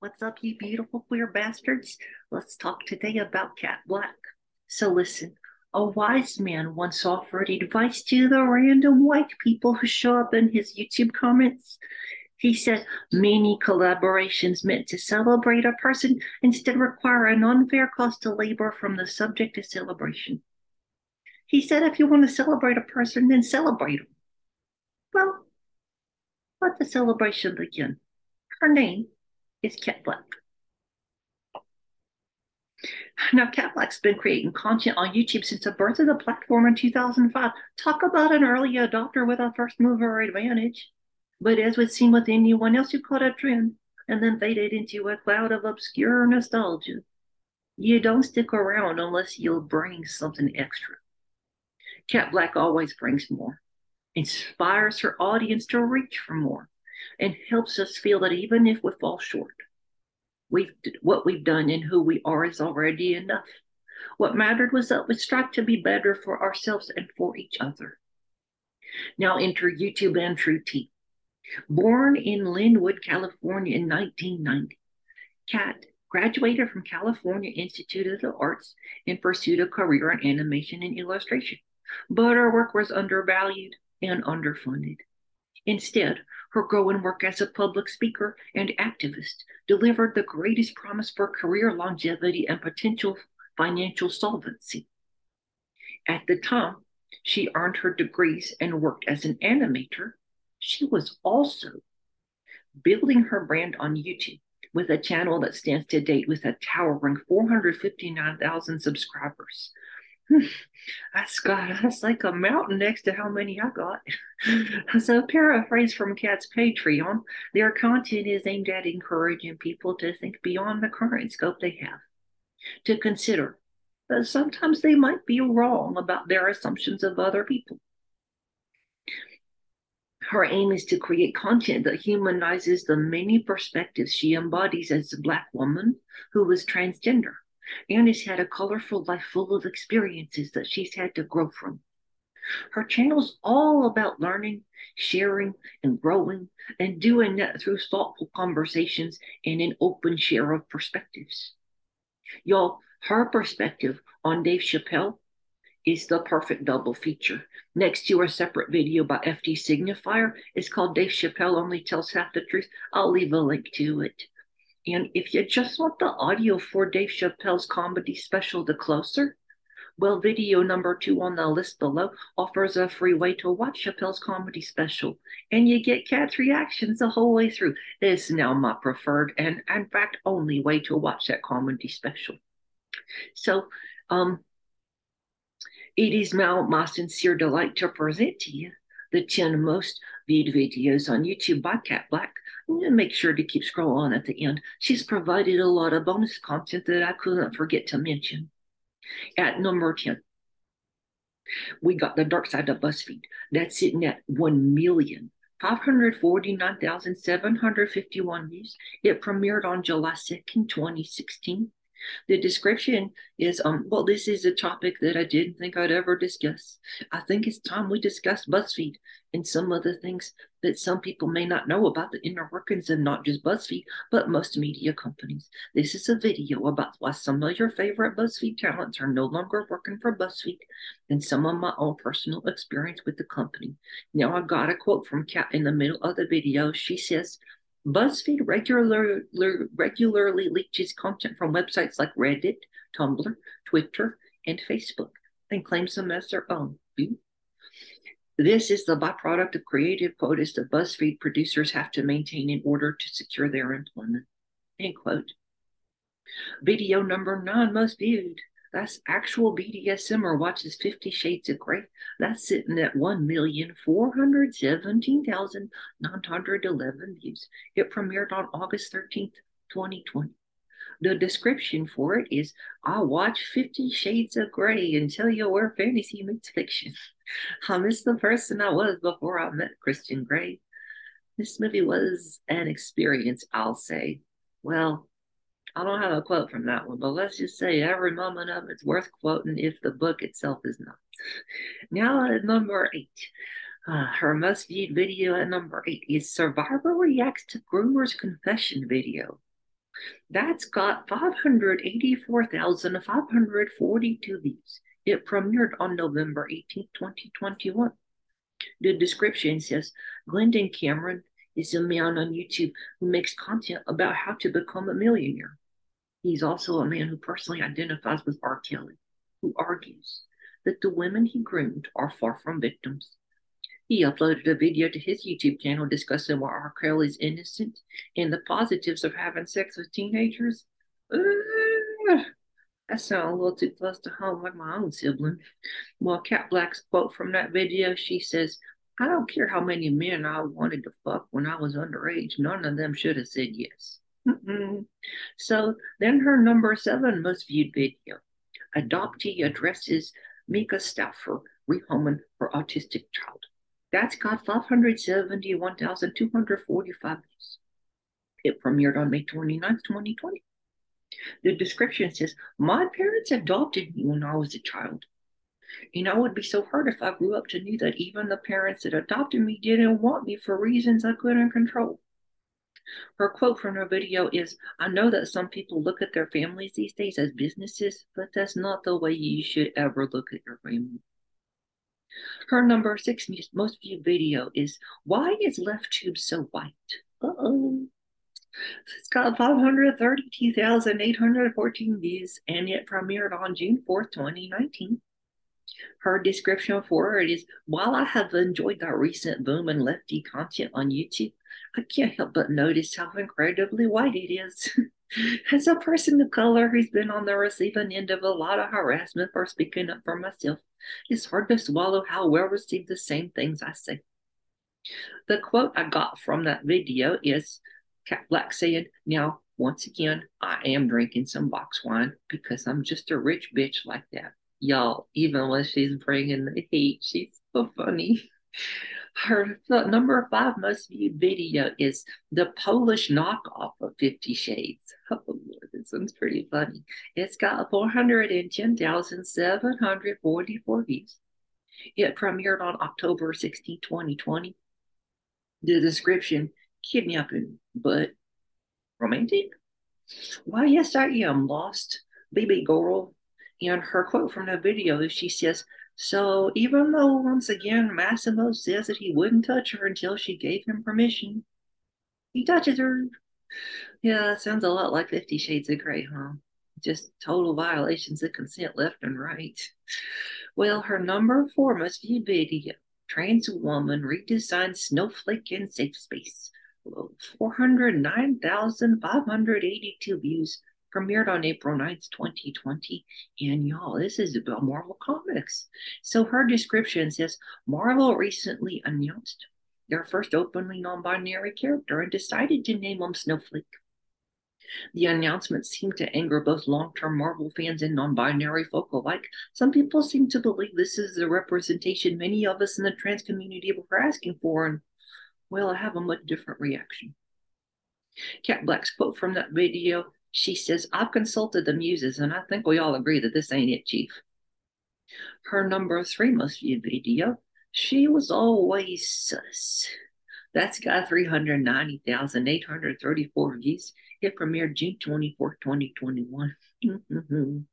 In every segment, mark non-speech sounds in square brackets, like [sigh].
What's up, you beautiful queer bastards? Let's talk today about Kat Blaque. So, listen, a wise man once offered advice to the random white people who show up in his YouTube comments. He said many collaborations meant to celebrate a person instead require an unfair cost of labor from the subject of celebration. He said if you want to celebrate a person, then celebrate them. Well, let the celebration begin. Her name is Kat Blaque. Now, Kat Blaque's been creating content on YouTube since the birth of the platform in 2005. Talk about an early adopter with a first mover advantage. But as would seem with anyone else who caught a trend and then faded into a cloud of obscure nostalgia, you don't stick around unless you'll bring something extra. Kat Blaque always brings more, inspires her audience to reach for more, and helps us feel that even if we fall short, we've what we've done and who we are is already enough. What mattered was that we strive to be better for ourselves and for each other. Now enter YouTube and True Tea. Born in Lynwood, California in 1990, Kat graduated from California Institute of the Arts and pursued a career in animation and illustration. But her work was undervalued and underfunded. Instead, her growing work as a public speaker and activist delivered the greatest promise for career longevity and potential financial solvency. At the time, she earned her degrees and worked as an animator. She was also building her brand on YouTube with a channel that stands to date with a towering 459,000 subscribers. That's got that's like a mountain next to how many I got. [laughs] so paraphrase from Kat's Patreon, their content is aimed at encouraging people to think beyond the current scope they have, to consider that sometimes they might be wrong about their assumptions of other people. Her aim is to create content that humanizes the many perspectives she embodies as a Black woman who was transgender Annie's had a colorful life full of experiences that she's had to grow from. Her channel's all about learning, sharing, and growing, and doing that through thoughtful conversations and an open share of perspectives. Y'all, her perspective on Dave Chappelle is the perfect double feature. Next to a separate video by FD Signifier, it's called Dave Chappelle Only Tells Half the Truth. I'll leave a link to it. And if you just want the audio for Dave Chappelle's comedy special, The Closer, well, video number two on the list below offers a free way to watch Chappelle's comedy special, and you get Kat's reactions the whole way through. It's now my preferred and, in fact, only way to watch that comedy special. So, um, it is now my sincere delight to present to you the 10 most viewed videos on YouTube by Kat Blaque make sure to keep scrolling on at the end. She's provided a lot of bonus content that I couldn't forget to mention. At number 10, we got The Dark Side of BuzzFeed. That's sitting at 1 million. 549,751 views. It premiered on July 2nd, 2016. The description is um well, this is a topic that I didn't think I'd ever discuss. I think it's time we discuss BuzzFeed and some of the things that some people may not know about the inner workings of not just BuzzFeed, but most media companies. This is a video about why some of your favorite BuzzFeed talents are no longer working for BuzzFeed and some of my own personal experience with the company. Now, I got a quote from Kat in the middle of the video. She says, BuzzFeed regular, regularly leaches content from websites like Reddit, Tumblr, Twitter, and Facebook and claims them as their own. This is the byproduct of creative quotas that BuzzFeed producers have to maintain in order to secure their employment. End quote. Video number nine most viewed. That's actual BDSMer watches Fifty Shades of Grey. That's sitting at 1,417,911 views. It premiered on August 13th, 2020. The description for it is I watch Fifty Shades of Grey and tell you where fantasy meets fiction. [laughs] I miss the person I was before I met Christian Grey. This movie was an experience, I'll say. Well, I don't have a quote from that one, but let's just say every moment of it's worth quoting if the book itself is not. Now at number eight. Uh, her most viewed video at number eight is Survivor Reacts to Groomer's Confession video. That's got 584,542 views. It premiered on November 18, 2021. The description says Glendon Cameron is a man on YouTube who makes content about how to become a millionaire. He's also a man who personally identifies with R. Kelly, who argues that the women he groomed are far from victims. He uploaded a video to his YouTube channel discussing why R. Kelly is innocent and the positives of having sex with teenagers. Uh, that sounds a little too close to home, like my own sibling. Well, Kat Blaque's quote from that video, she says, I don't care how many men I wanted to fuck when I was underage, none of them should have said yes. So then her number seven most viewed video. Adoptee addresses Myka Stauffer rehoming her autistic child. That's got 571,245 views. It premiered on May 29th, 2020. The description says, My parents adopted me when I was a child. You know, it would be so hard if I grew up to know that even the parents that adopted me didn't want me for reasons I couldn't control. Her quote from her video is I know that some people look at their families these days as businesses, but that's not the way you should ever look at your family. Her number six most viewed video is Why is Left Tube So White? Uh oh. It's got 532,814 views and it premiered on June 4th, 2019. Her description for it is While I have enjoyed the recent boom in lefty content on YouTube, I can't help but notice how incredibly white it is. [laughs] As a person of color who's been on the receiving end of a lot of harassment for speaking up for myself, it's hard to swallow how well received the same things I say. The quote I got from that video is Kat Blaque saying, Now, once again, I am drinking some box wine because I'm just a rich bitch like that. Y'all, even when she's bringing the heat, she's so funny. [laughs] Her number five most viewed video is the Polish knockoff of Fifty Shades. Oh, Lord, this one's pretty funny. It's got 410,744 views. It premiered on October 16, 2020. The description kidnapping, but romantic? Why, yes, I am lost, baby girl. And her quote from the video is she says, So even though once again Massimo says that he wouldn't touch her until she gave him permission, he touches her. Yeah, that sounds a lot like Fifty Shades of Grey, huh? Just total violations of consent left and right. Well, her number four most viewed video trans woman redesigns snowflake in safe space. 409,582 views premiered on April 9th, 2020. And y'all, this is about Marvel Comics. So her description says Marvel recently announced their first openly non binary character and decided to name him Snowflake. The announcement seemed to anger both long term Marvel fans and non binary folk alike. Some people seem to believe this is the representation many of us in the trans community were asking for, and well, I have a much different reaction. Kat Blaque's quote from that video she says, I've consulted the muses, and I think we all agree that this ain't it, Chief. Her number three most viewed video, she was always sus. That's got 390,834 views. It premiered June 24, 2021. [laughs]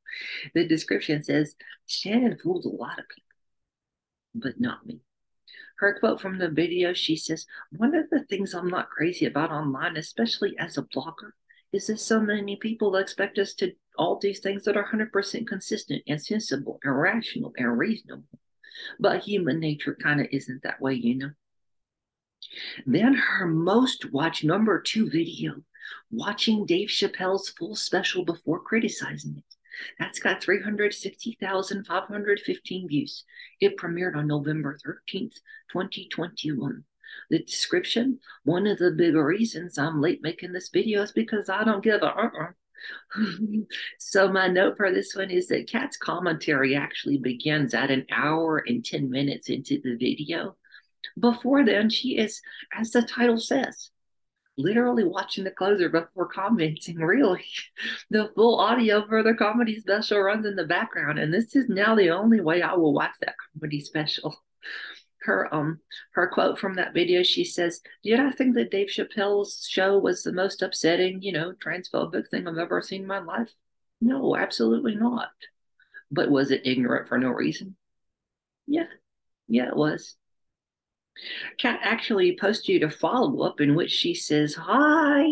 the description says, Shannon fooled a lot of people, but not me. Her quote from the video, she says, One of the things I'm not crazy about online, especially as a blogger, is that so many people that expect us to all these things that are 100% consistent and sensible and rational and reasonable. But human nature kind of isn't that way, you know. Then her most watched number two video, watching Dave Chappelle's full special before criticizing it. That's got 360,515 views. It premiered on November 13th, 2021. The description one of the bigger reasons I'm late making this video is because I don't give a uh-uh. [laughs] so my note for this one is that Kat's commentary actually begins at an hour and 10 minutes into the video. Before then, she is, as the title says, literally watching the closer before commenting. [laughs] Really, the full audio for the comedy special runs in the background, and this is now the only way I will watch that comedy special. Her um her quote from that video. She says, "Did I think that Dave Chappelle's show was the most upsetting, you know, transphobic thing I've ever seen in my life? No, absolutely not. But was it ignorant for no reason? Yeah, yeah, it was." Kat actually posted a follow up in which she says, Hi.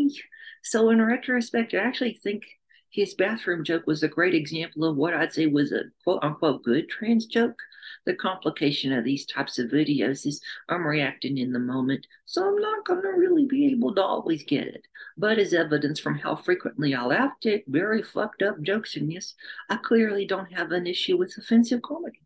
So, in retrospect, I actually think his bathroom joke was a great example of what I'd say was a quote unquote good trans joke. The complication of these types of videos is I'm reacting in the moment, so I'm not going to really be able to always get it. But as evidence from how frequently I laughed at very fucked up jokes in this, I clearly don't have an issue with offensive comedy.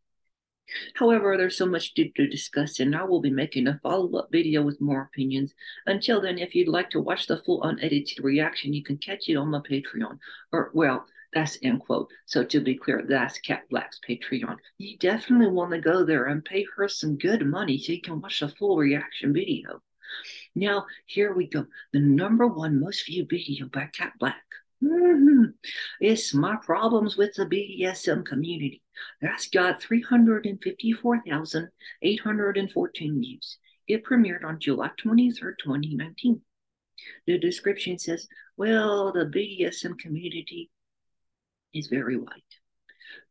However, there's so much to, to discuss, and I will be making a follow up video with more opinions. Until then, if you'd like to watch the full unedited reaction, you can catch it on my Patreon. Or, well, that's end quote. So to be clear, that's Kat Blaque's Patreon. You definitely want to go there and pay her some good money so you can watch the full reaction video. Now, here we go. The number one most viewed video by Kat Blaque. Mm-hmm. It's my problems with the BDSM community. That's got 354,814 views. It premiered on July 23rd, 2019. The description says, well, the BDSM community is very white.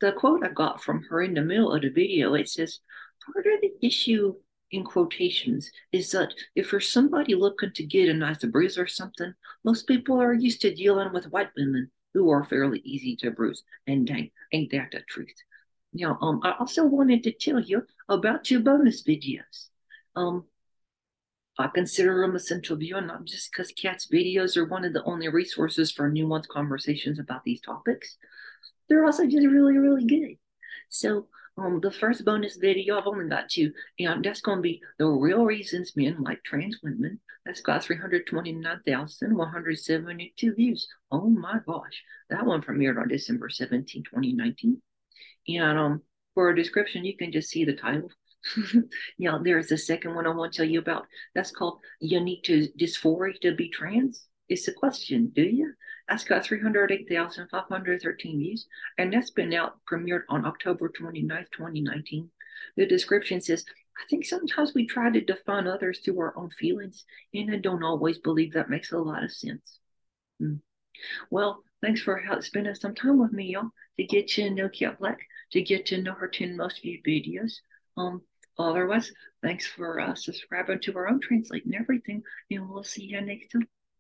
The quote I got from her in the middle of the video, it says, part of the issue in quotations is that if you're somebody looking to get a nice bruise or something, most people are used to dealing with white women who are fairly easy to bruise. And dang, ain't that the truth? Know, um, I also wanted to tell you about two bonus videos. Um, I consider them essential viewing, not just because Kat's videos are one of the only resources for nuanced conversations about these topics. They're also just really, really good. So um, the first bonus video, I've only got two, and that's going to be the real reasons men like trans women. That's got 329,172 views. Oh my gosh. That one premiered on December 17, 2019. And um, for a description, you can just see the title. [laughs] know, there's a second one I want to tell you about. That's called You Need to Dysphoria to Be Trans. It's a question, do you? That's got 308,513 views, and that's been out premiered on October 29th, 2019. The description says, I think sometimes we try to define others through our own feelings, and I don't always believe that makes a lot of sense. Hmm. Well, thanks for spending some time with me, y'all, to get to know Kat Blaque, to get to know her 10 most viewed videos. Um, otherwise, thanks for uh, subscribing to our own TRANSlating Everything, and we'll see you next time.